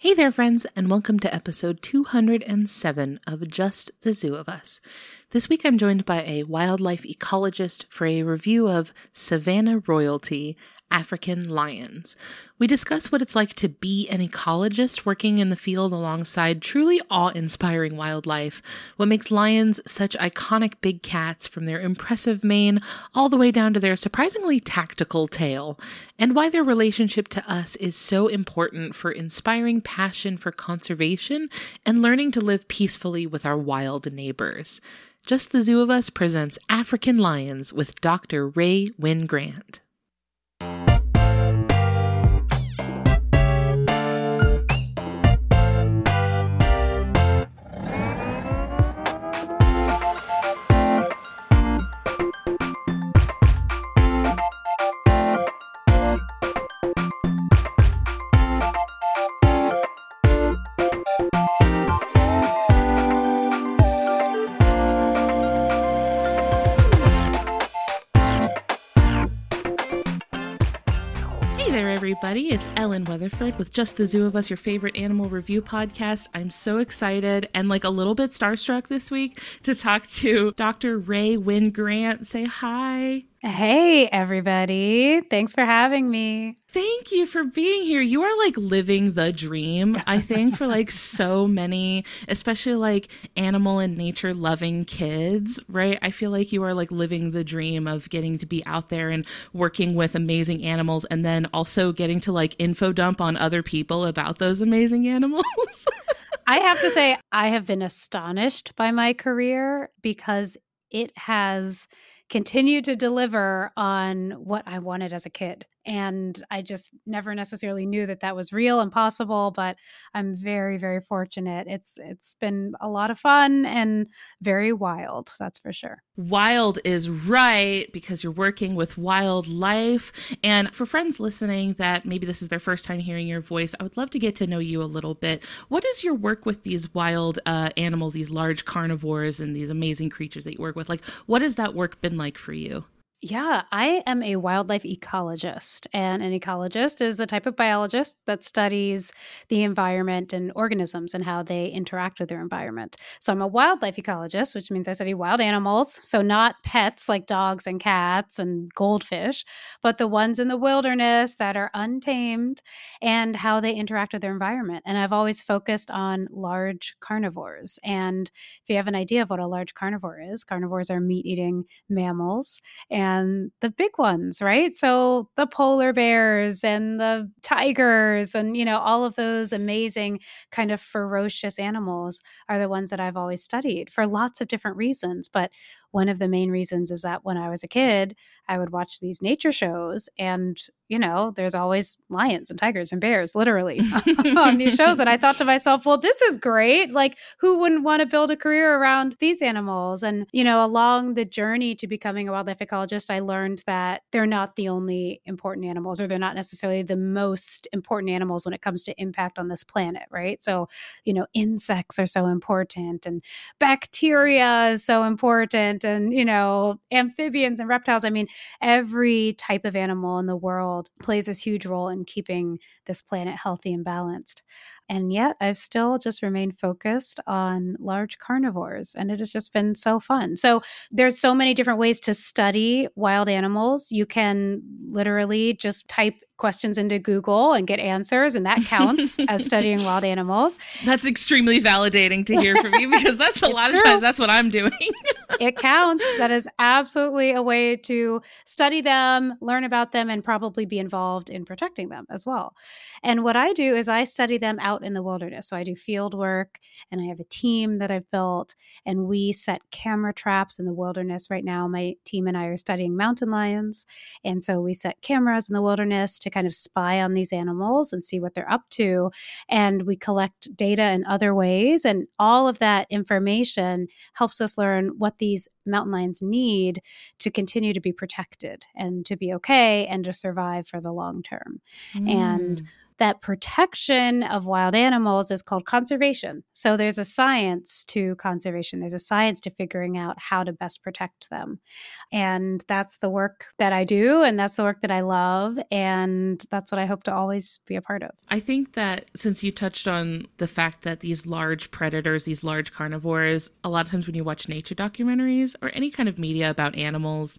Hey there, friends, and welcome to episode 207 of Just the Zoo of Us. This week I'm joined by a wildlife ecologist for a review of Savannah Royalty African lions. We discuss what it's like to be an ecologist working in the field alongside truly awe inspiring wildlife, what makes lions such iconic big cats from their impressive mane all the way down to their surprisingly tactical tail, and why their relationship to us is so important for inspiring passion for conservation and learning to live peacefully with our wild neighbors. Just the Zoo of Us presents African Lions with Dr. Rae Wynn Grant. Everybody. It's Ellen Weatherford with Just the Zoo of Us, your favorite animal review podcast. I'm so excited and like a little bit starstruck this week to talk to Dr. Rae Wynn Grant. Say hi. Hey, everybody. Thanks for having me. Thank you for being here. You are like living the dream, I think, for like so many, especially like animal and nature loving kids, right? I feel like you are like living the dream of getting to be out there and working with amazing animals and then also getting to like info dump on other people about those amazing animals. I have to say, I have been astonished by my career because it has continue to deliver on what I wanted as a kid. And I just never necessarily knew that that was real and possible, but I'm very, very fortunate. It's it's been a lot of fun and very wild, that's for sure. Wild is right because you're working with wildlife. And for friends listening that maybe this is their first time hearing your voice, I would love to get to know you a little bit. What is your work with these wild uh, animals, these large carnivores, and these amazing creatures that you work with? Like, what has that work been like for you? Yeah, I am a wildlife ecologist, and an ecologist is a type of biologist that studies the environment and organisms and how they interact with their environment. So I'm a wildlife ecologist, which means I study wild animals, so not pets like dogs and cats and goldfish, but the ones in the wilderness that are untamed and how they interact with their environment. And I've always focused on large carnivores. And if you have an idea of what a large carnivore is, carnivores are meat eating mammals. And and the big ones, right? So the polar bears and the tigers and, you know, all of those amazing kind of ferocious animals are the ones that I've always studied for lots of different reasons. But one of the main reasons is that when I was a kid, I would watch these nature shows, and you know, there's always lions and tigers and bears, literally, on these shows. And I thought to myself, well, this is great. Like, who wouldn't want to build a career around these animals? And, you know, along the journey to becoming a wildlife ecologist, I learned that they're not the only important animals, or they're not necessarily the most important animals when it comes to impact on this planet, right? So, you know, insects are so important, and bacteria is so important and you know amphibians and reptiles i mean every type of animal in the world plays this huge role in keeping this planet healthy and balanced and yet I've still just remained focused on large carnivores and it has just been so fun. So there's so many different ways to study wild animals. You can literally just type questions into Google and get answers, and that counts as studying wild animals. That's extremely validating to hear from you because that's a lot true. of times that's what I'm doing. it counts. That is absolutely a way to study them, learn about them, and probably be involved in protecting them as well. And what I do is I study them out in the wilderness. So I do field work and I have a team that I've built, and we set camera traps in the wilderness. Right now, my team and I are studying mountain lions. And so we set cameras in the wilderness to to kind of spy on these animals and see what they're up to. And we collect data in other ways. And all of that information helps us learn what these mountain lions need to continue to be protected and to be okay and to survive for the long term. Mm. And that protection of wild animals is called conservation. So there's a science to conservation, there's a science to figuring out how to best protect them. And that's the work that I do, and that's the work that I love, and that's what I hope to always be a part of. I think that since you touched on the fact that these large predators, these large carnivores, a lot of times when you watch nature documentaries or any kind of media about animals,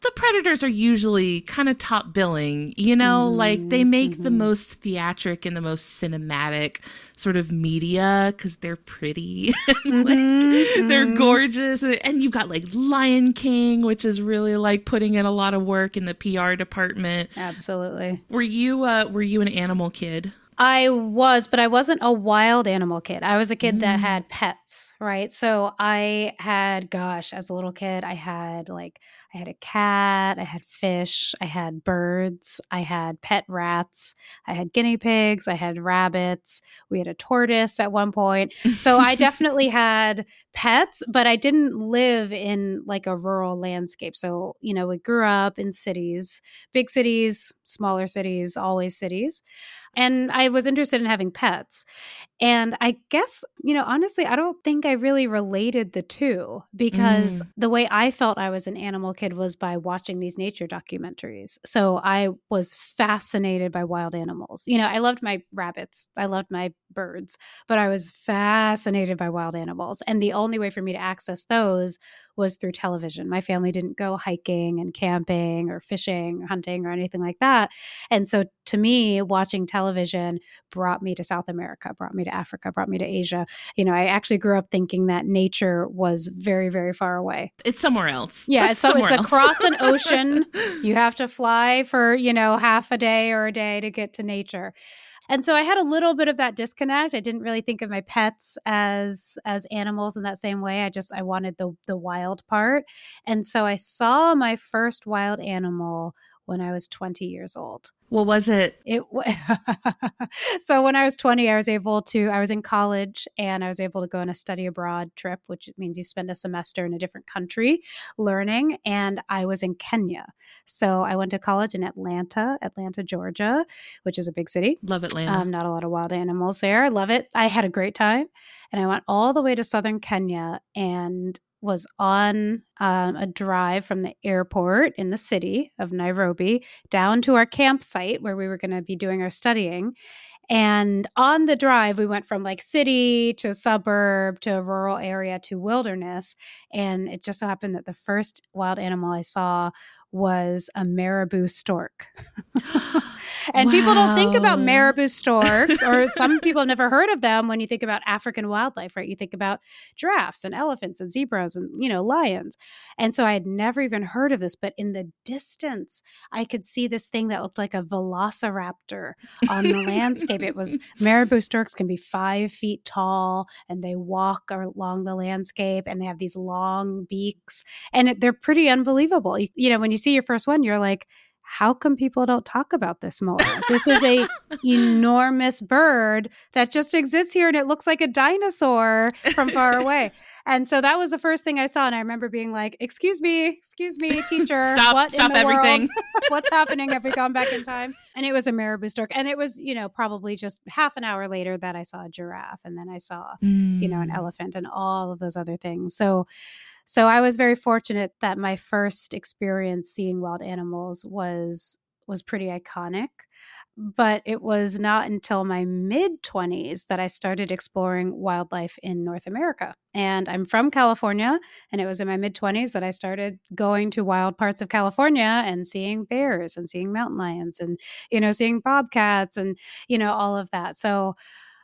the predators are usually kind of top billing, you know, mm-hmm. like they make mm-hmm. the most theatric and the most cinematic sort of media because they're pretty, mm-hmm. like they're mm-hmm. gorgeous, and you've got like Lion King, which is really like putting in a lot of work in the PR department. Absolutely. Were you uh, were you an animal kid? I was, but I wasn't a wild animal kid. I was a kid mm. that had pets, right? So I had, gosh, as a little kid, I had like I had a cat, I had fish, I had birds, I had pet rats, I had guinea pigs, I had rabbits, we had a tortoise at one point. So I definitely had pets, but I didn't live in like a rural landscape. So, you know, we grew up in cities, big cities, smaller cities, always cities. And I was interested in having pets. And I guess, you know, honestly, I don't think I really related the two because mm. the way I felt I was an animal kid was by watching these nature documentaries. So I was fascinated by wild animals. You know, I loved my rabbits, I loved my birds, but I was fascinated by wild animals. And the only way for me to access those was through television. My family didn't go hiking and camping or fishing or hunting or anything like that. And so to me, watching television brought me to South America, brought me to Africa, brought me to Asia. You know, I actually grew up thinking that nature was very, very far away. It's somewhere else. Yeah, it's, so it's across an ocean. You have to fly for, you know, half a day or a day to get to nature. And so I had a little bit of that disconnect. I didn't really think of my pets as as animals in that same way. I just I wanted the the wild part. And so I saw my first wild animal when I was 20 years old. What was it? It so when I was 20, I was able to. I was in college and I was able to go on a study abroad trip, which means you spend a semester in a different country learning. And I was in Kenya, so I went to college in Atlanta, Atlanta, Georgia, which is a big city. Love Atlanta. Um, not a lot of wild animals there. I love it. I had a great time, and I went all the way to southern Kenya and was on um, a drive from the airport in the city of Nairobi down to our campsite where we were going to be doing our studying. And on the drive, we went from like city to suburb to rural area to wilderness. And it just so happened that the first wild animal I saw was a marabou stork. and wow. people don't think about marabou storks, or some people have never heard of them when you think about African wildlife, right? You think about giraffes and elephants and zebras and, you know, lions. And so I had never even heard of this, but in the distance, I could see this thing that looked like a velociraptor on the landscape. It was marabou storks can be five feet tall and they walk along the landscape and they have these long beaks and it, they're pretty unbelievable. You, you know, when you see your first one, you're like, how come people don't talk about this more? This is a enormous bird that just exists here and it looks like a dinosaur from far away. And so that was the first thing I saw. And I remember being like, excuse me, excuse me, teacher. stop, what stop everything. What's happening? Have we gone back in time? And it was a marabou stork. And it was, you know, probably just half an hour later that I saw a giraffe and then I saw, mm. you know, an mm. elephant and all of those other things. So so I was very fortunate that my first experience seeing wild animals was was pretty iconic. But it was not until my mid 20s that I started exploring wildlife in North America. And I'm from California, and it was in my mid 20s that I started going to wild parts of California and seeing bears and seeing mountain lions and, you know, seeing bobcats and, you know, all of that. So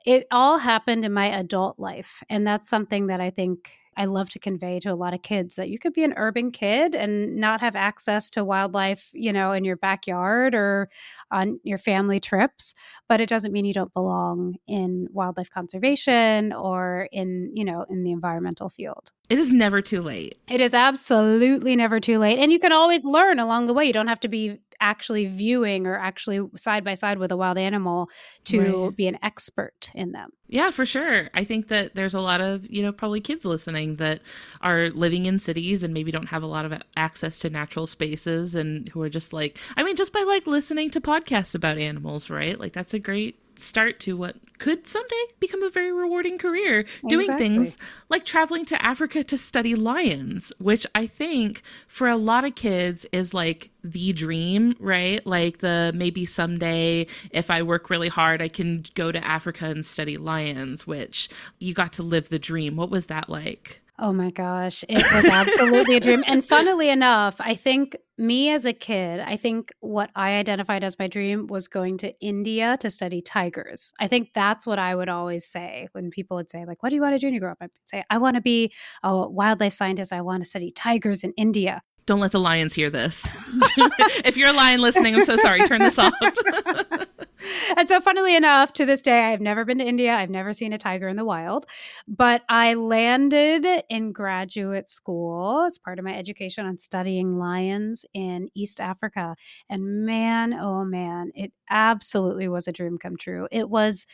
it all happened in my adult life. And that's something that I think I love to convey to a lot of kids that you could be an urban kid and not have access to wildlife, you know, in your backyard or on your family trips, but it doesn't mean you don't belong in wildlife conservation or in, you know, in the environmental field. It is never too late. It is absolutely never too late. And you can always learn along the way. You don't have to be actually viewing or actually side by side with a wild animal to right. be an expert in them. Yeah, for sure. I think that there's a lot of, you know, probably kids listening that are living in cities and maybe don't have a lot of access to natural spaces and who are just like, I mean, just by like listening to podcasts about animals, right? Like that's a great start to what could someday become a very rewarding career doing exactly. things like traveling to Africa to study lions, which I think for a lot of kids is like the dream, right? Like the maybe someday if I work really hard, I can go to Africa and study lions, which you got to live the dream. What was that like? Oh my gosh, it was absolutely a dream. And funnily enough, I think me as a kid, I think what I identified as my dream was going to India to study tigers. I think that's what I would always say when people would say, like, what do you want to do when you grow up? I'd say, I want to be a wildlife scientist. I want to study tigers in India. Don't let the lions hear this. if you're a lion listening, I'm so sorry. Turn this off. and so, funnily enough, to this day, I've never been to India. I've never seen a tiger in the wild, but I landed in graduate school as part of my education on studying lions in East Africa. And man, oh man, it absolutely was a dream come true. It was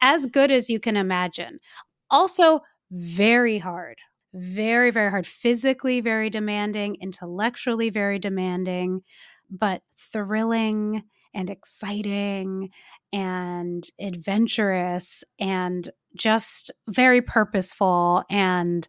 as good as you can imagine. Also, very hard very, very hard, physically very demanding, intellectually very demanding, but thrilling and exciting and adventurous and just very purposeful and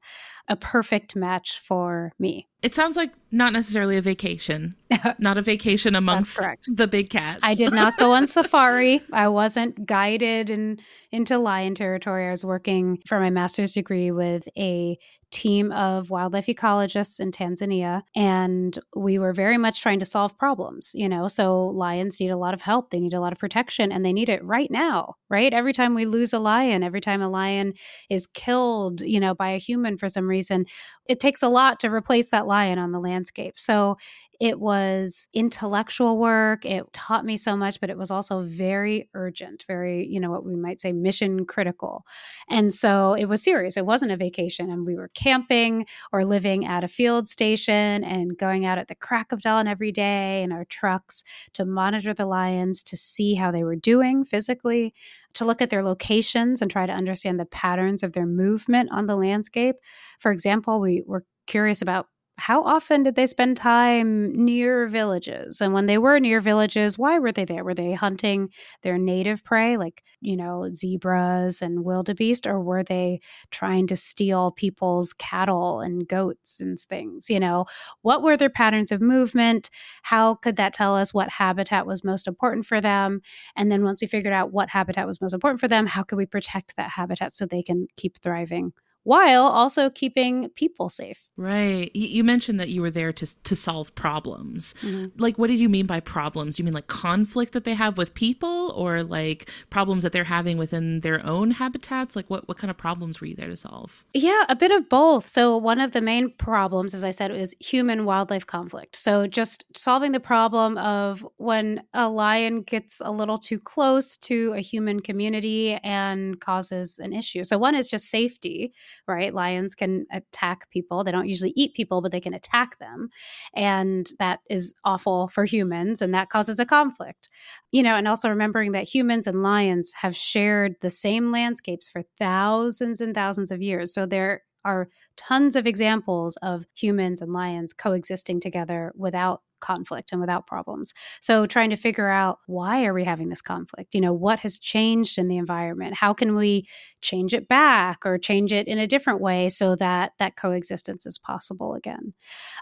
a perfect match for me. It sounds like not necessarily a vacation, not a vacation amongst the big cats. I did not go on safari. I wasn't guided in, into lion territory. I was working for my master's degree with a team of wildlife ecologists in Tanzania and we were very much trying to solve problems, you know. So lions need a lot of help, they need a lot of protection and they need it right now, right? Every time we lose a lion, every time a lion is killed, you know, by a human for some reason, it takes a lot to replace that lion on the landscape. So it was intellectual work. It taught me so much, but it was also very urgent, very, you know, what we might say mission critical. And so it was serious. It wasn't a vacation. And we were camping or living at a field station and going out at the crack of dawn every day in our trucks to monitor the lions, to see how they were doing physically, to look at their locations and try to understand the patterns of their movement on the landscape. For example, we were curious about how often did they spend time near villages? And when they were near villages, why were they there? Were they hunting their native prey, like, you know, zebras and wildebeest, or were they trying to steal people's cattle and goats and things? You know, what were their patterns of movement? How could that tell us what habitat was most important for them? And then once we figured out what habitat was most important for them, how could we protect that habitat so they can keep thriving while also keeping people safe. Right. You mentioned that you were there to to solve problems. Mm-hmm. Like what did you mean by problems? You mean like conflict that they have with people or like problems that they're having within their own habitats? Like what what kind of problems were you there to solve? Yeah, a bit of both. So one of the main problems as I said is human wildlife conflict. So just solving the problem of when a lion gets a little too close to a human community and causes an issue. So one is just safety right? Lions can attack people. They don't usually eat people, but they can attack them. And that is awful for humans and that causes a conflict. You know, and also remembering that humans and lions have shared the same landscapes for thousands and thousands of years. So there are tons of examples of humans and lions coexisting together without conflict and without problems. So trying to figure out why are we having this conflict? You know, what has changed in the environment? How can we change it back or change it in a different way so that that coexistence is possible again?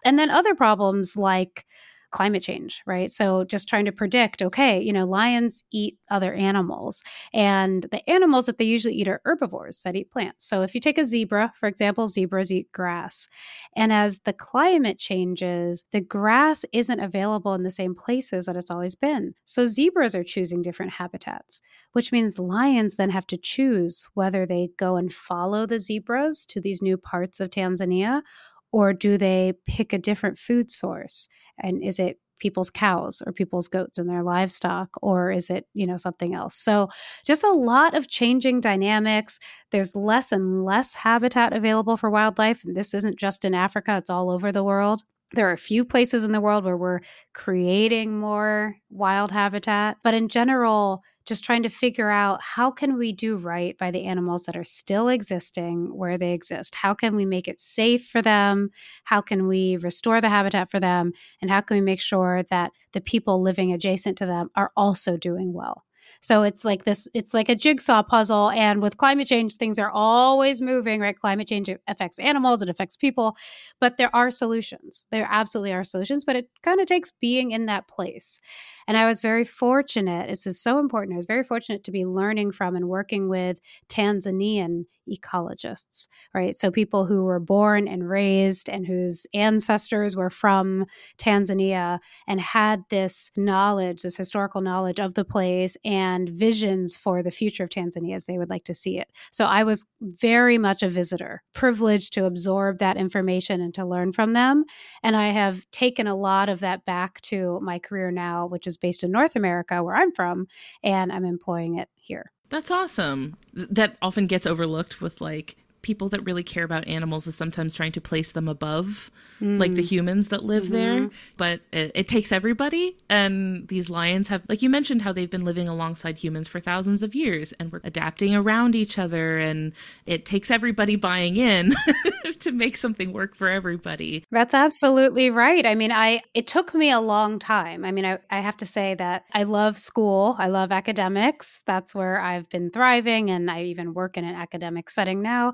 And then other problems like climate change, right? So just trying to predict, okay, you know, lions eat other animals, and the animals that they usually eat are herbivores that eat plants. So if you take a zebra, for example, zebras eat grass. And as the climate changes, the grass isn't available in the same places that it's always been. So zebras are choosing different habitats, which means lions then have to choose whether they go and follow the zebras to these new parts of Tanzania or do they pick a different food source? And is it people's cows or people's goats and their livestock or is it you know something else? So just a lot of changing dynamics. There's less and less habitat available for wildlife and this isn't just in africa it's all over the world There are a few places in the world where we're creating more wild habitat, but in general, just trying to figure out how can we do right by the animals that are still existing where they exist? How can we make it safe for them? How can we restore the habitat for them? And how can we make sure that the people living adjacent to them are also doing well so it's like this, it's like a jigsaw puzzle. And with climate change, things are always moving, right? Climate change affects animals, it affects people, but there are solutions. There absolutely are solutions, but it kind of takes being in that place. And I was very fortunate. This is so important. I was very fortunate to be learning from and working with Tanzanian ecologists, right? So people who were born and raised and whose ancestors were from Tanzania and had this knowledge, this historical knowledge of the place and visions for the future of Tanzania as they would like to see it. So I was very much a visitor, privileged to absorb that information and to learn from them. And I have taken a lot of that back to my career now, which is based in North America, where I'm from, and I'm employing it here. That's awesome. That often gets overlooked with like people that really care about animals is sometimes trying to place them above mm. like the mm. humans that live mm-hmm. there but it, it, takes everybody and these lions have like you mentioned how they've been living alongside humans for thousands of years and we're adapting around each other and it takes everybody buying in to make something work for everybody that's absolutely right i mean i it took me a long time i mean i, I have to say that i love school i love academics that's where i've been thriving and i even work in an academic setting now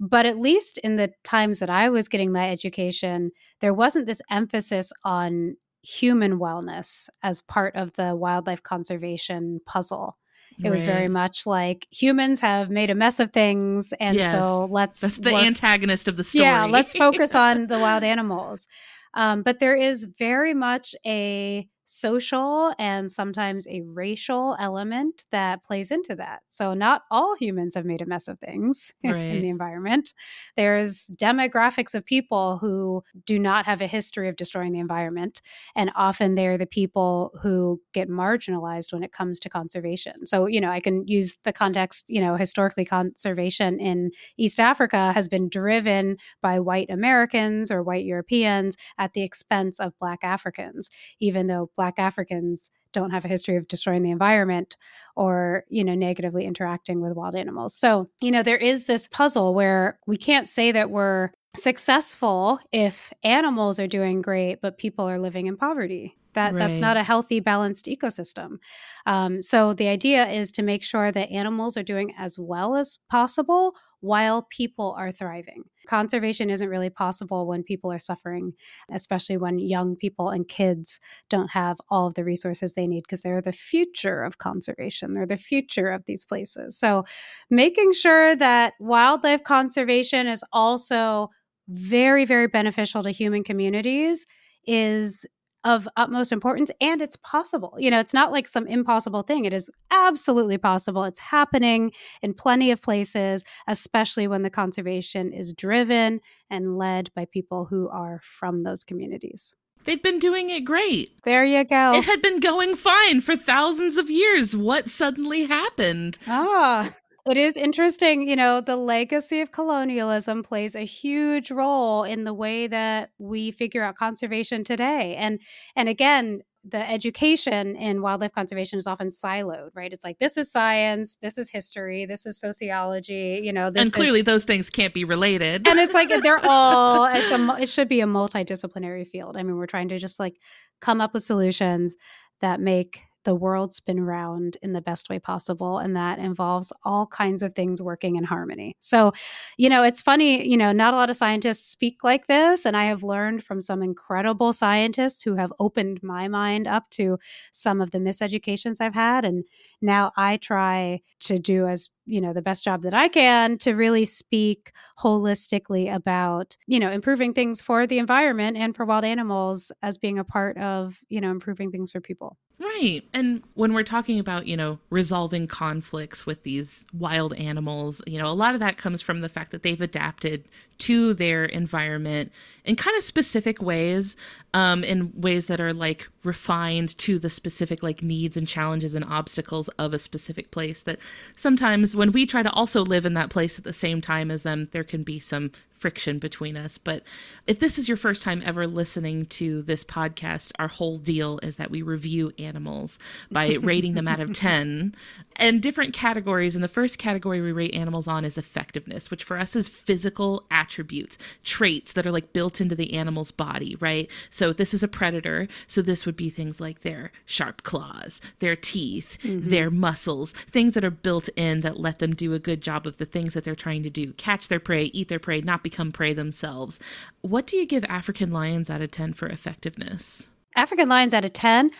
but at least in the times that I was getting my education, there wasn't this emphasis on human wellness as part of the wildlife conservation puzzle. It right. was very much like humans have made a mess of things, and yes. so let's. That's the work, antagonist of the story. Yeah, let's focus on the wild animals. Um, but there is very much a social and sometimes a racial element that plays into that. So, not all humans have made a mess of things right. in the environment. There's demographics of people who do not have a history of destroying the environment. And often they're the people who get marginalized when it comes to conservation. So, you know, I can use the context, you know, historically, conservation in East Africa has been driven by white Americans or white Europeans at the expense of Black Africans, even though Black Africans don't have a history of destroying the environment or you know negatively interacting with wild animals. So you know there is this puzzle where we can't say that we're successful if animals are doing great but people are living in poverty that right. that's not a healthy balanced ecosystem. Um, so the idea is to make sure that animals are doing as well as possible while people are thriving. Conservation isn't really possible when people are suffering especially when young people and kids don't have all of the resources they need because they're the future of conservation. They're the future of these places. So making sure that wildlife conservation is also very very beneficial to human communities is of utmost importance and it's possible. You know, it's not like some impossible thing. It is absolutely possible. It's happening in plenty of places, especially when the conservation is driven and led by people who are from those communities. They'd been doing it great. There you go. It had been going fine for thousands of years. What suddenly happened? Ah, it is interesting, you know, the legacy of colonialism plays a huge role in the way that we figure out conservation today. And and again, the education in wildlife conservation is often siloed, right? It's like this is science, this is history, this is sociology, you know. and clearly, is... those things can't be related. And it's like they're all. It's a. It should be a multidisciplinary field. I mean, we're trying to just like come up with solutions that make the world spin round in the best way possible. And that involves all kinds of things working in harmony. So, you know, it's funny, you know, not a lot of scientists speak like this. And I have learned from some incredible scientists who have opened my mind up to some of the miseducations I've had. And now I try to do as you know the best job that i can to really speak holistically about you know improving things for the environment and for wild animals as being a part of you know improving things for people. Right. And when we're talking about you know resolving conflicts with these wild animals you know a lot of that comes from the fact that they've adapted to their environment in kind of specific ways um, in ways that are like refined to the specific like needs and challenges and obstacles of a specific place that sometimes when we try to also live in that place at the same time as them there can be some friction between us. But if this is your first time ever listening to this podcast, our whole deal is that we review animals by rating them out of 10 and different categories. And the first category we rate animals on is effectiveness, which for us is physical attributes, traits that are like built into the animal's body, right? So this is a predator. So this would be things like their sharp claws, their teeth, mm-hmm. their muscles, things that are built in that let them do a good job of the things that they're trying to do catch their prey, eat their prey, not become prey themselves. What do you give African lions out of 10 for effectiveness? African lions out of 10?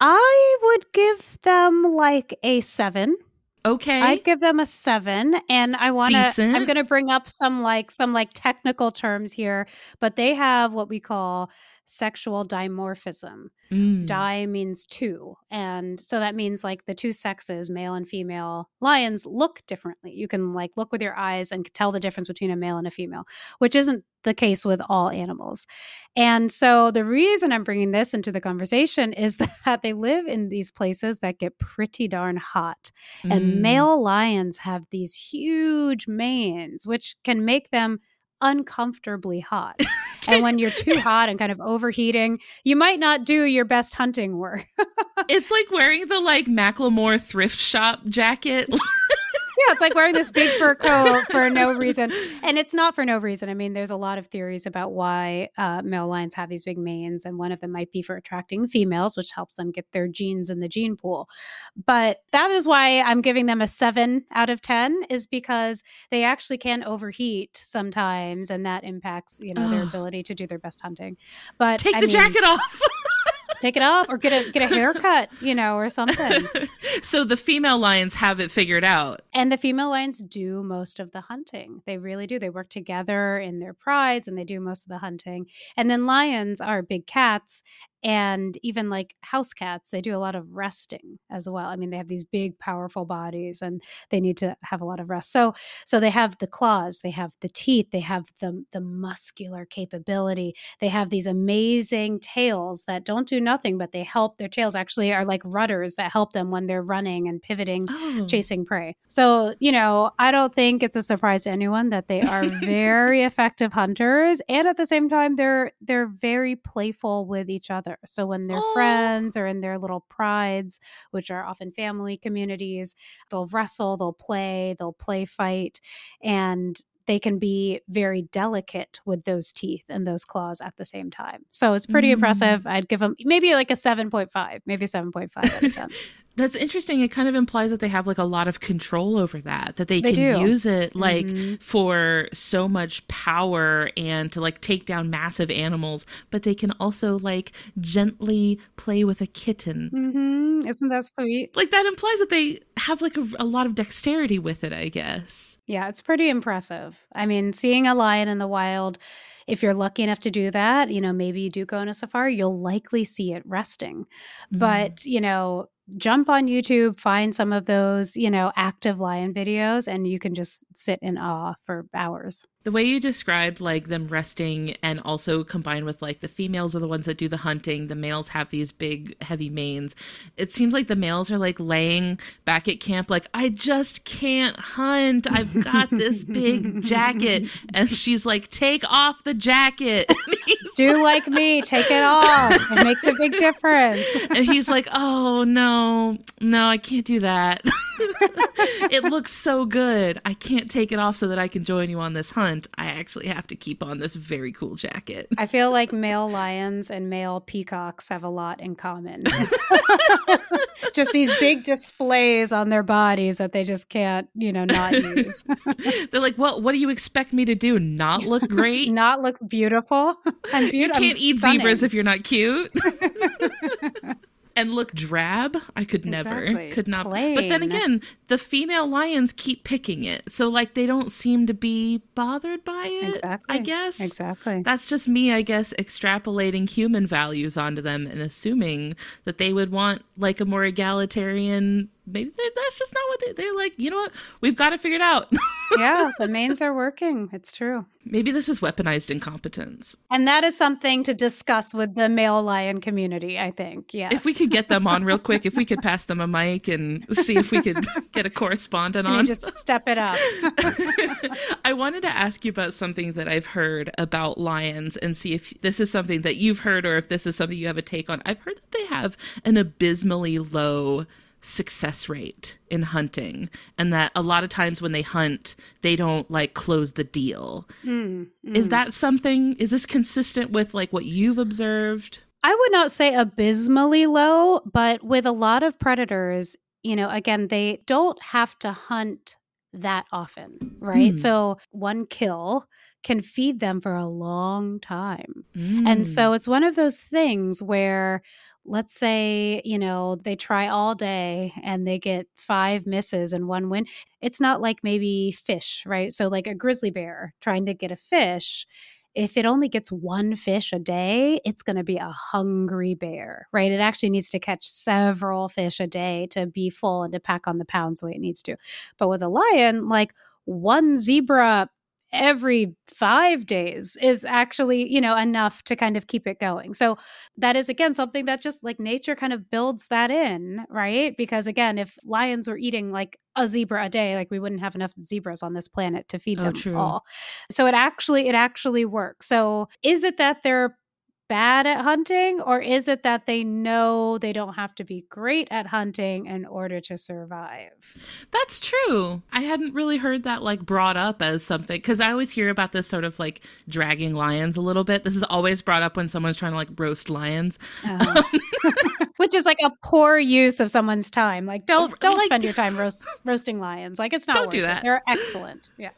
I would give them like a seven. Okay. I'd give them a seven. And I want to, I'm going to bring up some like, some like technical terms here, but they have what we call sexual dimorphism. Mm. Di means two. And so that means like the two sexes, male and female lions, look differently. You can like look with your eyes and tell the difference between a male and a female, which isn't the case with all animals. And so the reason I'm bringing this into the conversation is that they live in these places that get pretty darn hot. Mm. And male lions have these huge manes, which can make them uncomfortably hot. And when you're too hot and kind of overheating, you might not do your best hunting work. it's like wearing the like Macklemore thrift shop jacket. it's like wearing this big fur coat for no reason. And it's not for no reason. I mean, there's a lot of theories about why uh, male lions have these big manes, and one of them might be for attracting females, which helps them get their genes in the gene pool. But that is why I'm giving them a seven out of 10, is because they actually can overheat sometimes, and that impacts, you know, their ability to do their best hunting. But take I the mean, jacket off. take it off or get a get a haircut, you know, or something. so the female lions have it figured out. And the female lions do most of the hunting. They really do. They work together in their prides and they do most of the hunting. And then lions are big cats and even like house cats they do a lot of resting as well. I mean they have these big powerful bodies and they need to have a lot of rest. So so they have the claws they have the teeth they have the the muscular capability. They have these amazing tails that don't do nothing but they help their tails actually are like rudders that help them when they're running and pivoting oh. chasing prey. So you know i don't think it's a surprise to anyone that they are very effective hunters and at the same time they're they're very playful with each other other. So when they're oh. friends or in their little prides, which are often family communities, they'll wrestle, they'll play, they'll play fight. And they can be very delicate with those teeth and those claws at the same time. So it's pretty mm. impressive. I'd give them maybe like a 7.5, maybe 7.5 out of 10. That's interesting. It kind of implies that they have like a lot of control over that, that they, they can do. use it like mm-hmm. for so much power and to like take down massive animals, but they can also like gently play with a kitten. Mm-hmm. Isn't that sweet? Like that implies that they have like a, a lot of dexterity with it, I guess. Yeah, it's pretty impressive. I mean, seeing a lion in the wild if you're lucky enough to do that, you know, maybe you do go on a safari, you'll likely see it resting. Mm. But, you know, jump on YouTube, find some of those, you know, active lion videos, and you can just sit in awe for hours. The way you described like them resting and also combined with like the females are the ones that do the hunting, the males have these big heavy manes. It seems like the males are like laying back at camp like I just can't hunt. I've got this big jacket and she's like take off the jacket. do like, me, take it off. It makes a big difference. and he's like, "Oh no. No, I can't do that." it looks so good. I can't take it off so that I can join you on this hunt. I actually have to keep on this very cool jacket. I feel like male lions and male peacocks have a lot in common. just these big displays on their bodies that they just can't, you know, not use. They're like, "Well, what do you expect me to do? Not look great? not look beautiful? I'm beautiful. You can't I'm eat stunning. zebras if you're not cute." And look drab. I could never, could not. Plain. But then again, the female lions keep picking it, so like they don't seem to be bothered by it. Exactly. I guess. Exactly. That's just me, I guess, extrapolating human values onto them and assuming that they would want like a more egalitarian. Maybe that's just not what they, they're like. You know what? We've got to figure it out. yeah, the manes are working. It's true. Maybe this is weaponized incompetence. And that is something to discuss with the male lion community, I think. Yes. If we could get them on real quick, if we could pass them a mic and see if we could get a correspondent on. just step it up. I wanted to ask you about something that I've heard about lions and see if this is something that you've heard or if this is something you have a take on. I've heard that they have an abysmally low success rate in hunting and that a lot of times when they hunt they don't like close the deal mm, mm. is that something is this consistent with like what you've observed i would not say abysmally low but with a lot of predators you know again they don't have to hunt that often right mm. so one kill can feed them for a long time and so mm. it's one of those things where let's say, you know, they try all day and they get five misses and one win. It's not like maybe fish, right? So, like a grizzly bear trying to get a fish. If it only gets one fish a day, it's going to be a hungry bear, right? It actually needs to catch several fish a day to be full and to pack on the pounds the way it needs to. But with a lion, like one zebra every five days is actually you know enough to kind of keep it going. So that is again something that just like nature kind of builds that in right? Because again if lions were eating like a zebra a day like we wouldn't have enough zebras on this planet to feed oh, them true. all. So it actually it actually works. So is it that they're bad at hunting or is it that they know they don't have to be great at hunting in order to survive? That's true. I hadn't really heard that like brought up as something because i always hear about this sort of like dragging lions a little bit. This is always brought up when someone's trying to like roast lions. Uh-huh. which is like a poor use of someone's time. Like don't don't like, spend your time roast, roasting lions. Like it's not don't do that it. they're excellent. Yeah.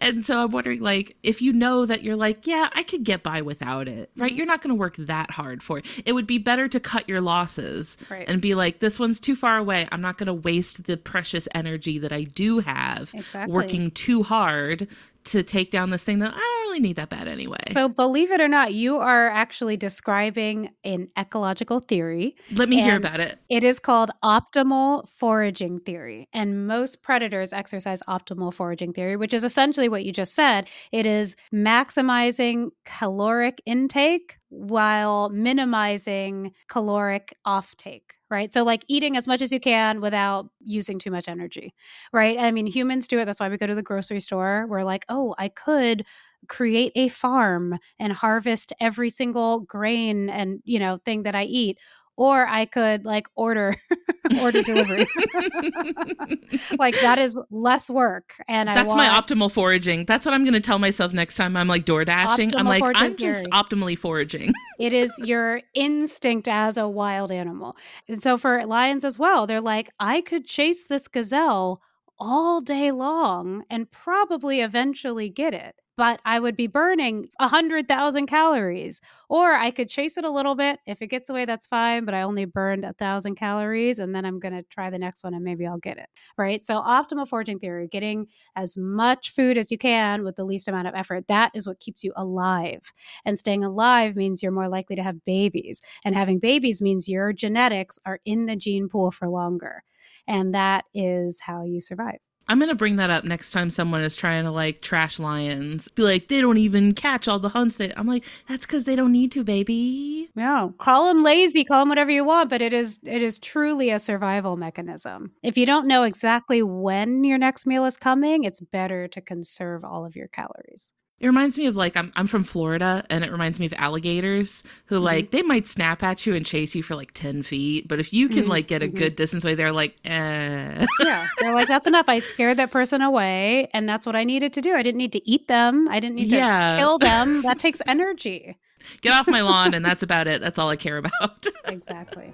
And so i'm wondering like if you know that you're like yeah i could get by without it right you're not going to work that hard for it. It would be better to cut your losses right. and be like, this one's too far away. I'm not going to waste the precious energy that I do have exactly. working too hard to take down this thing that I don't really need that bad anyway. So, believe it or not, you are actually describing an ecological theory. Let me hear about it. It is called optimal foraging theory. And most predators exercise optimal foraging theory, which is essentially what you just said. It is maximizing caloric intake while minimizing caloric offtake right? So, like eating as much as you can without using too much energy, right? I mean, humans do it. That's why we go to the grocery store. We're like, oh, I could create a farm and harvest every single grain and, you know, thing that I eat or I could like order order delivery. like that is less work, and that's want... my optimal foraging. That's what I'm going to tell myself next time I'm like door dashing. I'm like I'm just theory. optimally foraging. it is your instinct as a wild animal, and so for lions as well, they're like I could chase this gazelle all day long and probably eventually get it but I would be burning 100,000 calories. Or I could chase it a little bit. If it gets away, that's fine, but I only burned 1,000 calories and then I'm going to try the next one and maybe I'll get it. Right. So, optimal foraging theory, getting as much food as you can with the least amount of effort, that is what keeps you alive. And staying alive means you're more likely to have babies. And having babies means your genetics are in the gene pool for longer. And that is how you survive. I'm gonna bring that up next time someone is trying to like trash lions. Be like, they don't even catch all the hunts. That I'm like, that's because they don't need to, baby. Yeah, call them lazy, call them whatever you want, but it is it is truly a survival mechanism. If you don't know exactly when your next meal is coming, it's better to conserve all of your calories. It reminds me of like I'm I'm from Florida and it reminds me of alligators who mm-hmm. like they might snap at you and chase you for like ten feet, but if you can mm-hmm. like get a mm-hmm. good distance away, they're like, eh. Yeah. They're like, that's enough. I scared that person away and that's what I needed to do. I didn't need to eat them. I didn't need to yeah. kill them. That takes energy. Get off my lawn and that's about it. That's all I care about. exactly.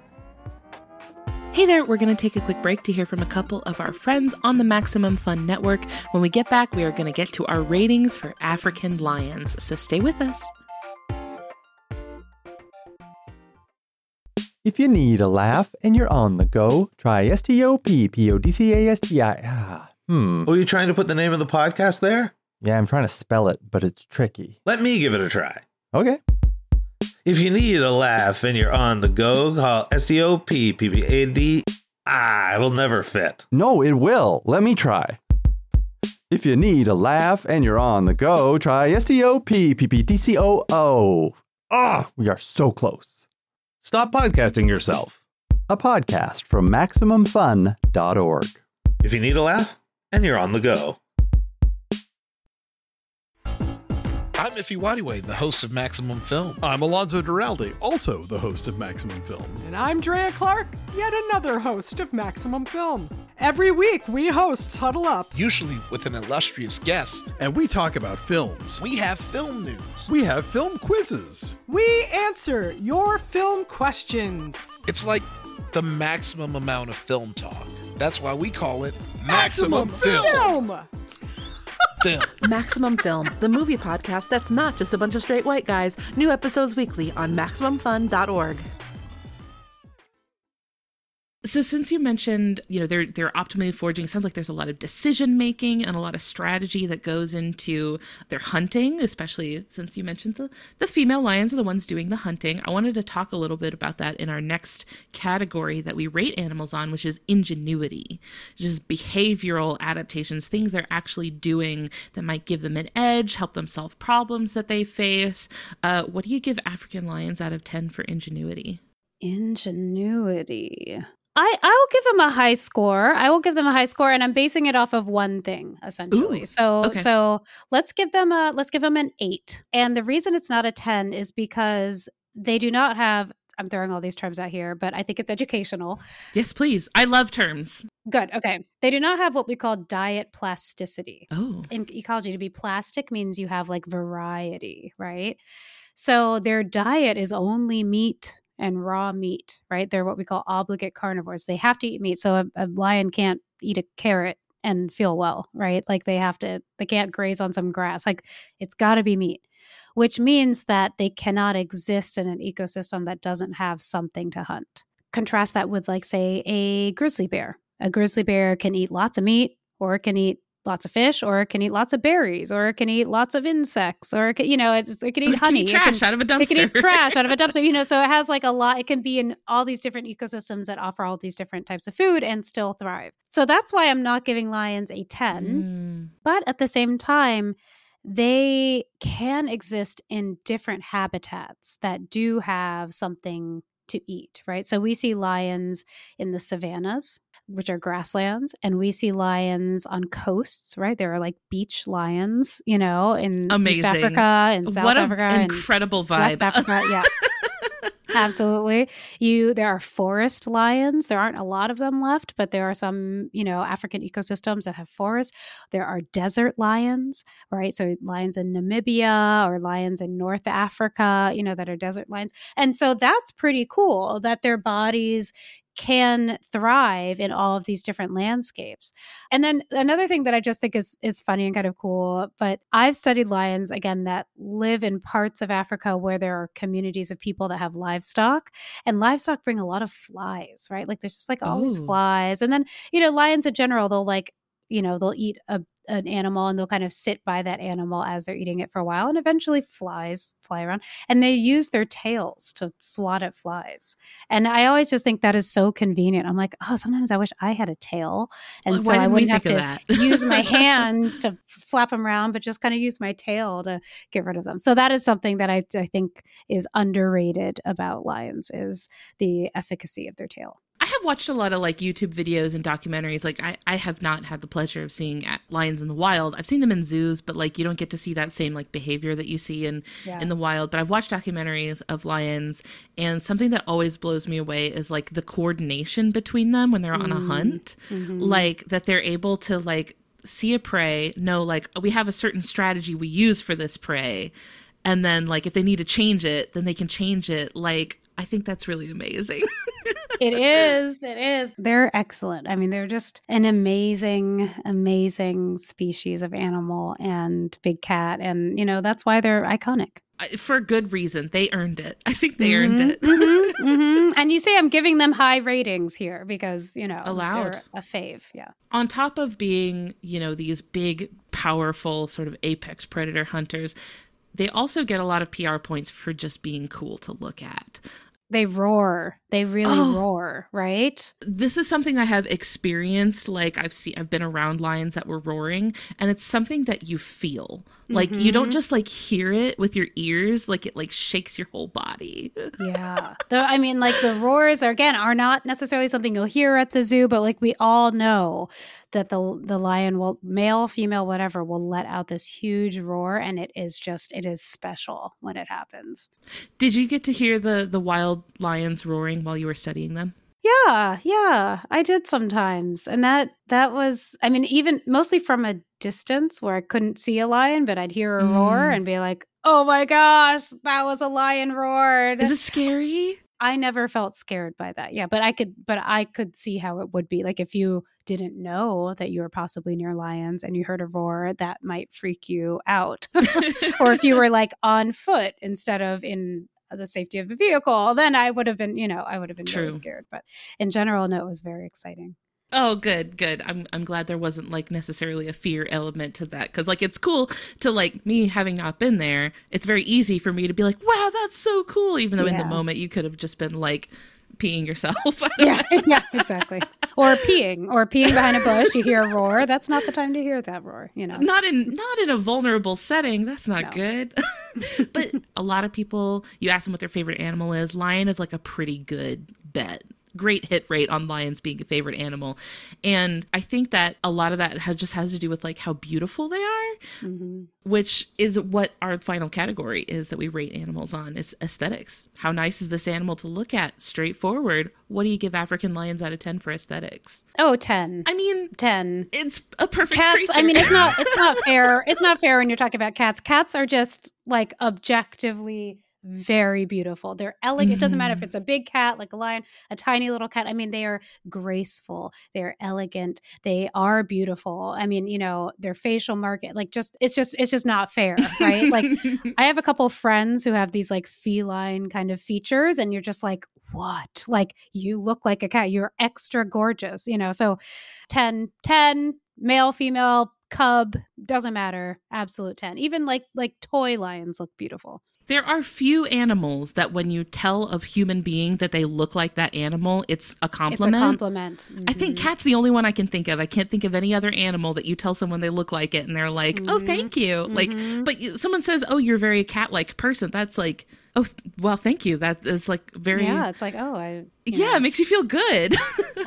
Hey there, we're going to take a quick break to hear from a couple of our friends on the Maximum Fun Network. When we get back, we are going to get to our ratings for African lions, so stay with us. If you need a laugh and you're on the go, try S T O P P O D C A S T I. Ah, hmm. Are you trying to put the name of the podcast there? Yeah, I'm trying to spell it, but it's tricky. Let me give it a try. Okay. If you need a laugh and you're on the go, call S T O P P P A D. Ah, it'll never fit. No, it will. Let me try. If you need a laugh and you're on the go, try S-T-O-P-P-P-D-C-O-O. Ah, we are so close. Stop podcasting yourself. A podcast from MaximumFun.org. If you need a laugh and you're on the go. I'm Ify Nwadiwe, the host of Maximum Film. I'm Alonso Duralde, also the host of Maximum Film. And I'm Drea Clark, yet another host of Maximum Film. Every week, we hosts huddle up. Usually with an illustrious guest. And we talk about films. We have film news. We have film quizzes. We answer your film questions. It's like the maximum amount of film talk. That's why we call it Maximum, Film. Film. Maximum Film, the movie podcast that's not just a bunch of straight white guys. New episodes weekly on MaximumFun.org. So since you mentioned, you know, they're they're optimally foraging, sounds like there's a lot of decision making and a lot of strategy that goes into their hunting, especially since you mentioned the the female lions are the ones doing the hunting. I wanted to talk a little bit about that in our next category that we rate animals on, which is ingenuity, just behavioral adaptations, things they're actually doing that might give them an edge, help them solve problems that they face. Uh, what do you give African lions out of ten for ingenuity? Ingenuity. I, I'll give them a high score. I will give them a high score, and I'm basing it off of one thing essentially. Ooh, so okay. so let's give them a let's give them an eight. And the reason it's not a ten is because they do not have. I'm throwing all these terms out here, but I think it's educational. Yes, please. I love terms. Good. Okay. They do not have what we call diet plasticity. Oh. In ecology, to be plastic means you have like variety, right? So their diet is only meat and raw meat, right? They're what we call obligate carnivores. They have to eat meat. So a, a lion can't eat a carrot and feel well, right? Like they have to, they can't graze on some grass. Like it's got to be meat, which means that they cannot exist in an ecosystem that doesn't have something to hunt. Contrast that with, like, say, a grizzly bear. A grizzly bear can eat lots of meat or it can eat lots of fish or it can eat lots of berries or it can eat lots of insects or it can, you know, it's, it can eat It can honey. eat It trash can- out of a dumpster. it can eat trash out of a dumpster, you know. So it has like a lot. It can be in all these different ecosystems that offer all these different types of food and still thrive. So that's why I'm not giving lions a 10. Mm. But at the same time, they can exist in different habitats that do have something to eat, right? So we see lions in the savannas, which are grasslands, and we see lions on coasts, right? There are like beach lions, you know, in Amazing. East Africa and South what Africa incredible vibe. West Africa, yeah. Absolutely. You there are forest lions. There aren't a lot of them left, but there are some, you know, African ecosystems that have forests. There are desert lions, right? So lions in Namibia or lions in North Africa, you know, that are desert lions. And so that's pretty cool that their bodies can thrive in all of these different landscapes. And then another thing that I just think is is funny and kind of cool, but I've studied lions again that live in parts of Africa where there are communities of people that have livestock and livestock bring a lot of flies, right? Like there's just like all these Oh. flies. And then, you know, lions in general, they'll like you know they'll eat a, an animal and they'll kind of sit by that animal as they're eating it for a while and eventually flies fly around and they use their tails to swat at flies. And i always just think that is so convenient. I'm like oh sometimes i wish i had a tail. And Why so i wouldn't have to use my hands to slap them around but just kind of use my tail to get rid of them. So that is something that i, I think is underrated about lions is the efficacy of their tail I have watched a lot of like YouTube videos and documentaries. Like I, I have not had the pleasure of seeing uh, lions in the wild. I've seen them in zoos, but like you don't get to see that same like behavior that you see in Yeah. in the wild. But I've watched documentaries of lions, and something that always blows me away is like the coordination between them when they're on a hunt. Like that they're able to like see a prey, know like we have a certain strategy we use for this prey, and then like if they need to change it, then they can change it. Like I think that's really amazing. it is. It is. They're excellent. I mean, they're just an amazing, amazing species of animal and big cat. And, you know, that's why they're iconic. For good reason. They earned it. I think they earned Mhm, it. mhm, mhm. And you say I'm giving them high ratings here because, you know, Allowed. they're a fave. Yeah. On top of being, you know, these big, powerful sort of apex predator hunters, they also get a lot of PR points for just being cool to look at. They roar. They really Oh. roar, right? this is something I have experienced. Like I've seen, I've been around lions that were roaring, and it's something that you feel. Like you don't Mhm. just like hear it with your ears. Like it like shakes your whole body. Yeah. though I mean, like the roars are again are not necessarily something you'll hear at the zoo, but like we all know that the the lion will male, female, whatever will let out this huge roar, and it is just it is special when it happens. Did you get to hear the the wild lions roaring while you were studying them? Yeah, yeah, I did sometimes, and that that was I mean even mostly from a distance where I couldn't see a lion, but I'd hear a roar Mm. and be like, "Oh my gosh, that was a lion roared." Is it scary? I never felt scared by that. Yeah, but I could but I could see how it would be. Like if you didn't know that you were possibly near lions and you heard a roar, that might freak you out. or if you were like on foot instead of in the safety of a vehicle, then I would have been, you know, I would have been True. really scared. But in general, no, it was very exciting. Oh, good, good. I'm I'm glad there wasn't like necessarily a fear element to that because like it's cool to like me having not been there. It's very easy for me to be like, wow, that's so cool, even though in the moment you could have just been like peeing yourself. Yeah, yeah, exactly. Or peeing, or peeing behind a bush, you hear a roar. That's not the time to hear that roar, you know. not in not in a vulnerable setting that's not No. good but a lot of people you ask them what their favorite animal is lion is like a pretty good bet great hit rate on lions being a favorite animal. And i think that a lot of that has, just has to do with like how beautiful they are Mhm. which is what our final category is that we rate animals on is aesthetics. How nice is this animal to look at? Straightforward. What do you give african lions out of 10 for aesthetics? Oh, 10. i mean 10. it's a perfect cats i mean it's not it's not fair it's not fair when you're talking about cats. Cats are just like objectively very beautiful they're elegant it doesn't matter if Mhm. it's a big cat like a lion a tiny little cat i mean they are graceful they're elegant they are beautiful i mean you know their facial market like just it's just it's just not fair right like I have a couple friends who have these like feline kind of features, and you're just like, what? Like, you look like a cat. You're extra gorgeous, you know? So 10, 10, male, female, cub, doesn't matter. Absolute 10. Even like, like toy lions look beautiful. There are few animals that when you tell a human being that they look like that animal, it's a compliment. It's a compliment. I think cat's the only one I can think of. I can't think of any other animal that you tell someone they look like it and they're like, "Oh, Mhm. thank you." Like, Mhm. but someone says, "Oh, you're a very cat-like person." That's like, "Oh, well, thank you." That is like very yeah, it's like, oh, I, Yeah, know. it makes you feel good.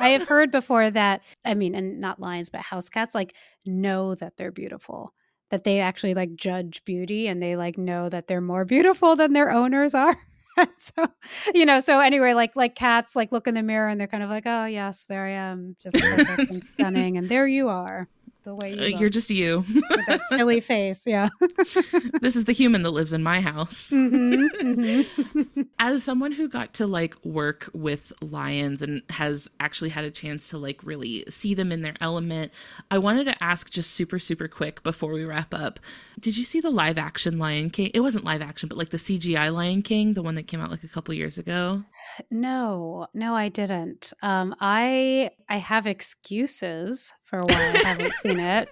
I have heard before that, I mean, and not lions, but house cats like know that they're beautiful, that they actually like judge beauty and they like know that they're more beautiful than their owners are. So, you know, so anyway, like like cats like look in the mirror and they're kind of like, oh yes, there I am, just perfect and stunning, and there you are, the way you Uh, look, you're just you. with that silly face, yeah. this is the human that lives in my house. Mhm, mhm. as someone who got to like work with lions and has actually had a chance to like really see them in their element i wanted to ask just super super quick before we wrap up did you see the live action lion king it wasn't live action but like the cgi lion king the one that came out like a couple years ago No, no, I didn't. Um, I I have excuses for why I haven't seen it.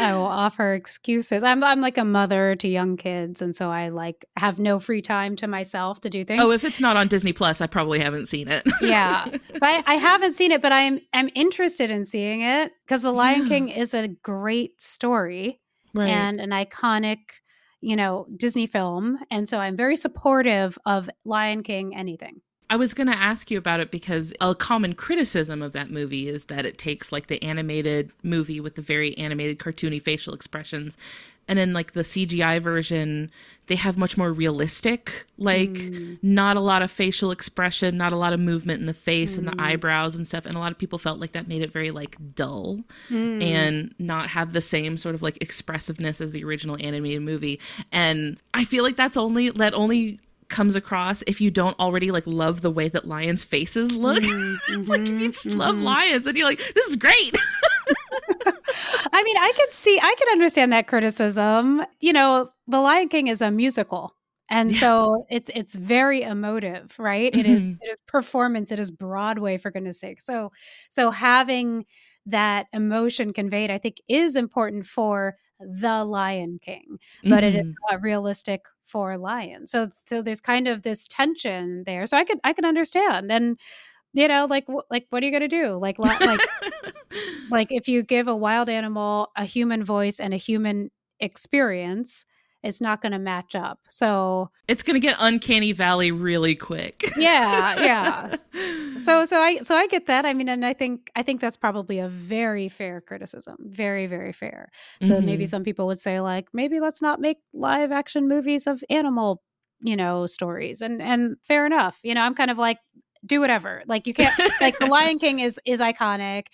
I will offer excuses. I'm I'm like a mother to young kids, and so I like have no free time to myself to do things. oh if it's not on disney plus i probably haven't seen it yeah, but I, I haven't seen it, but I'm I'm interested in seeing it because The Lion Yeah. King is a great story right and an iconic, you know, Disney film, and so I'm very supportive of Lion King anything. I was going to ask you about it because a common criticism of that movie is that it takes like the animated movie with the very animated cartoony facial expressions and then like the CGI version they have much more realistic like mm. not a lot of facial expression, not a lot of movement in the face and the mm. eyebrows and stuff and a lot of people felt like that made it very like dull mm. and not have the same sort of like expressiveness as the original animated movie and I feel like that's only that only comes across if you don't already like love the way that lions' faces look. it's like if you just love lions and you're like, this is great. I mean, I could see, I could understand that criticism. You know, The Lion King is a musical. And Yeah. so it's it's very emotive, right? It is Mhm. it is performance, it is Broadway for goodness sake. So so having that emotion conveyed, I think, is important for the Lion King, but mm-hmm. it is mm-hmm. not realistic for lions. So, so there's kind of this tension there. So I could I can understand and you know like like what are you going to do like like like if you give a wild animal a human voice and a human experience it's not going to match up. So it's going to get uncanny valley really quick. yeah, yeah. So so I so I get that. I mean and I think I think that's probably a very fair criticism. Very very fair. So mm-hmm. maybe some people would say like maybe let's not make live action movies of animal, you know, stories. And and fair enough. You know, I'm kind of like do whatever. Like you can't like the Lion King is is iconic.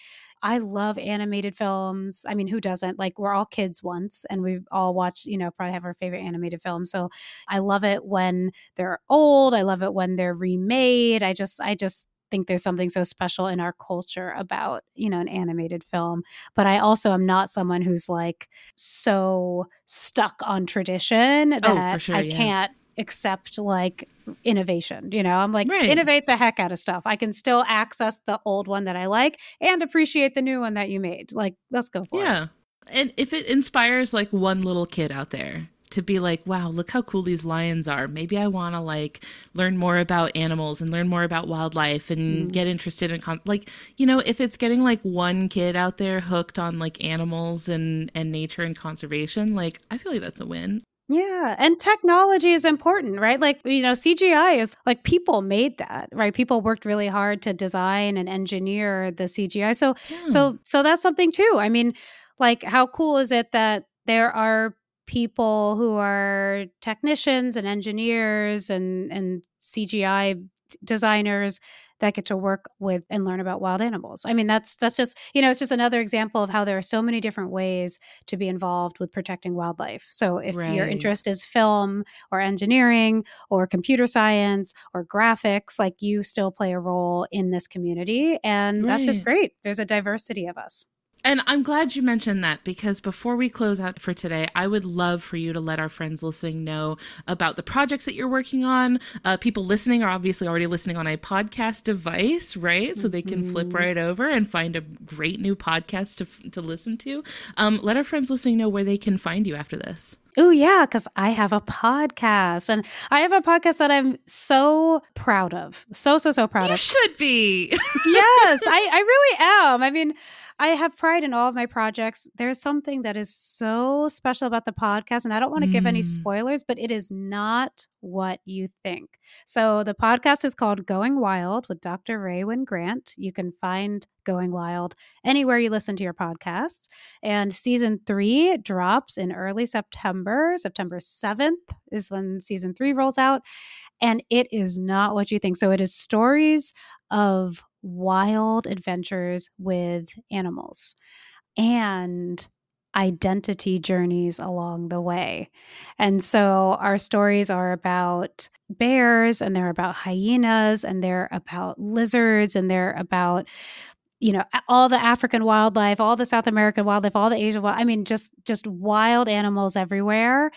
I love animated films. I mean, who doesn't? Like, we're all kids once and we've all watched, you know, probably have our favorite animated film. So I love it when they're old. I love it when they're remade. I just, I just, think there's something so special in our culture about you know an animated film but i also am not someone who's like so stuck on tradition oh, that oh, sure, i yeah. can't accept like innovation. You know, I'm like, right. innovate the heck out of stuff. I can still access the old one that I like and appreciate the new one that you made. Like, let's go for yeah. it. Yeah. And if it inspires like one little kid out there to be like, wow, look how cool these lions are. Maybe I want to like learn more about animals and learn more about wildlife and mm. get interested in con- like, you know, if it's getting like one kid out there hooked on like animals and and nature and conservation, like I feel like that's a win. Yeah. And technology is important, right? Like, you know, CGI is like people made that, right? People worked really hard to design and engineer the CGI. So, yeah. so, hmm. so that's something too. I mean, like, how cool is it that there are people who are technicians and engineers and, and CGI designers that get to work with and learn about wild animals. I mean, that's that's just you know, it's just another example of how there are so many different ways to be involved with protecting wildlife. So if right. your interest is film or engineering or computer science or graphics, like you still play a role in this community, and right. that's just great. There's a diversity of us. And I'm glad you mentioned that because before we close out for today, I would love for you to let our friends listening know about the projects that you're working on. Uh, people listening are obviously already listening on a podcast device, right? So they can mm-hmm. flip right over and find a great new podcast to, to listen to. Um, let our friends listening know where they can find you after this. Oh, yeah, because I have a podcast and I have a podcast that I'm so proud of. So, so, so proud you of. should be. yes, I, I really am. I mean, I have pride in all of my projects. There's something that is so special about the podcast, and I don't want to mm. give any mm. spoilers, but it is not what you think. So the podcast is called Going Wild with Dr. Rae Wynn-Grant. You can find Going Wild anywhere you listen to your podcasts. And season three drops in early September. September 7th is when season three rolls out. And it is not what you think. So it is stories of wild adventures with animals and identity journeys along the way. And so our stories are about bears and they're about hyenas and they're about lizards and they're about you know all the african wildlife all the south american wildlife all the asian wild i mean just just wild animals everywhere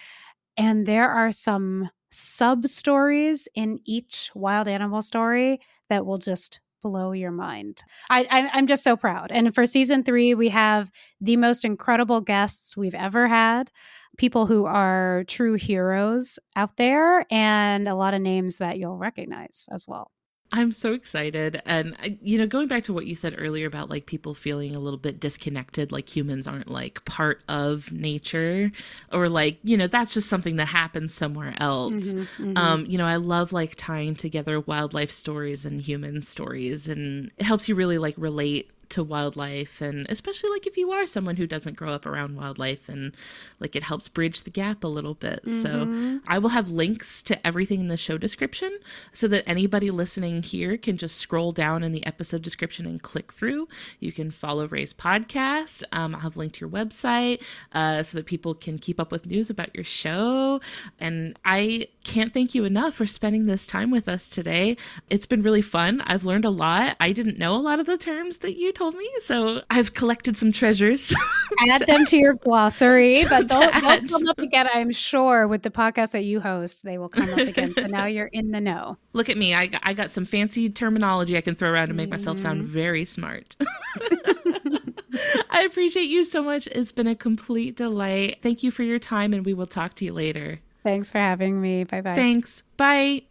and there are some sub stories in each wild animal story that will just blow your mind. I, I am just so proud. And for season three, we have the most incredible guests we've ever had. People who are true heroes out there, and a lot of names that you'll recognize as well. I'm so excited. And, you know, going back to what you said earlier about like people feeling a little bit disconnected, like humans aren't like part of nature, or like, you know, that's just something that happens somewhere else. Mm-hmm, mm-hmm. Um, you know, I love like tying together wildlife stories and human stories, and it helps you really like relate to wildlife and especially like if you are someone who doesn't grow up around wildlife and like it helps bridge the gap a little bit. Mm-hmm. So I will have links to everything in the show description so that anybody listening here can just scroll down in the episode description and click through. You can follow Rae's podcast. Um, I'll have linked to your website uh, so that people can keep up with news about your show. And I can't thank you enough for spending this time with us today. It's been really fun. I've learned a lot. I didn't know a lot of the terms that you told me, so I've collected some treasures. add them to your glossary, but they'll, they'll, come up again, I'm sure, with the podcast that you host. They will come up again. so now you're in the know. Look at me. I, I got some fancy terminology I can throw around to make myself sound mm-hmm. very smart. I appreciate you so much. It's been a complete delight. Thank you for your time, and we will talk to you later. Thanks for having me. Bye bye. Thanks. Bye.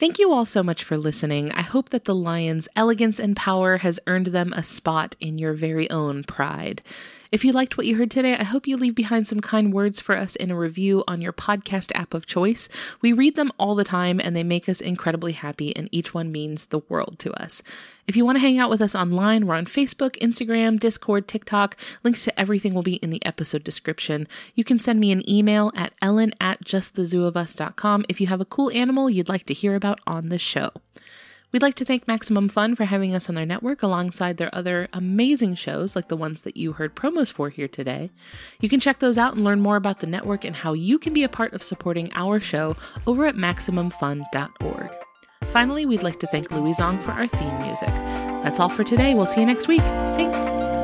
Thank you all so much for listening. I hope that the Lion's elegance and power has earned them a spot in your very own pride. If you liked what you heard today, I hope you leave behind some kind words for us in a review on your podcast app of choice. We read them all the time and they make us incredibly happy, and each one means the world to us. If you want to hang out with us online, we're on Facebook, Instagram, Discord, TikTok. Links to everything will be in the episode description. You can send me an email at ellen at justthezooofus.com if you have a cool animal you'd like to hear about on the show. We'd like to thank Maximum Fun for having us on their network alongside their other amazing shows like the ones that you heard promos for here today. You can check those out and learn more about the network and how you can be a part of supporting our show over at MaximumFun.org. Finally, we'd like to thank Louis Zong for our theme music. That's all for today. We'll see you next week. Thanks.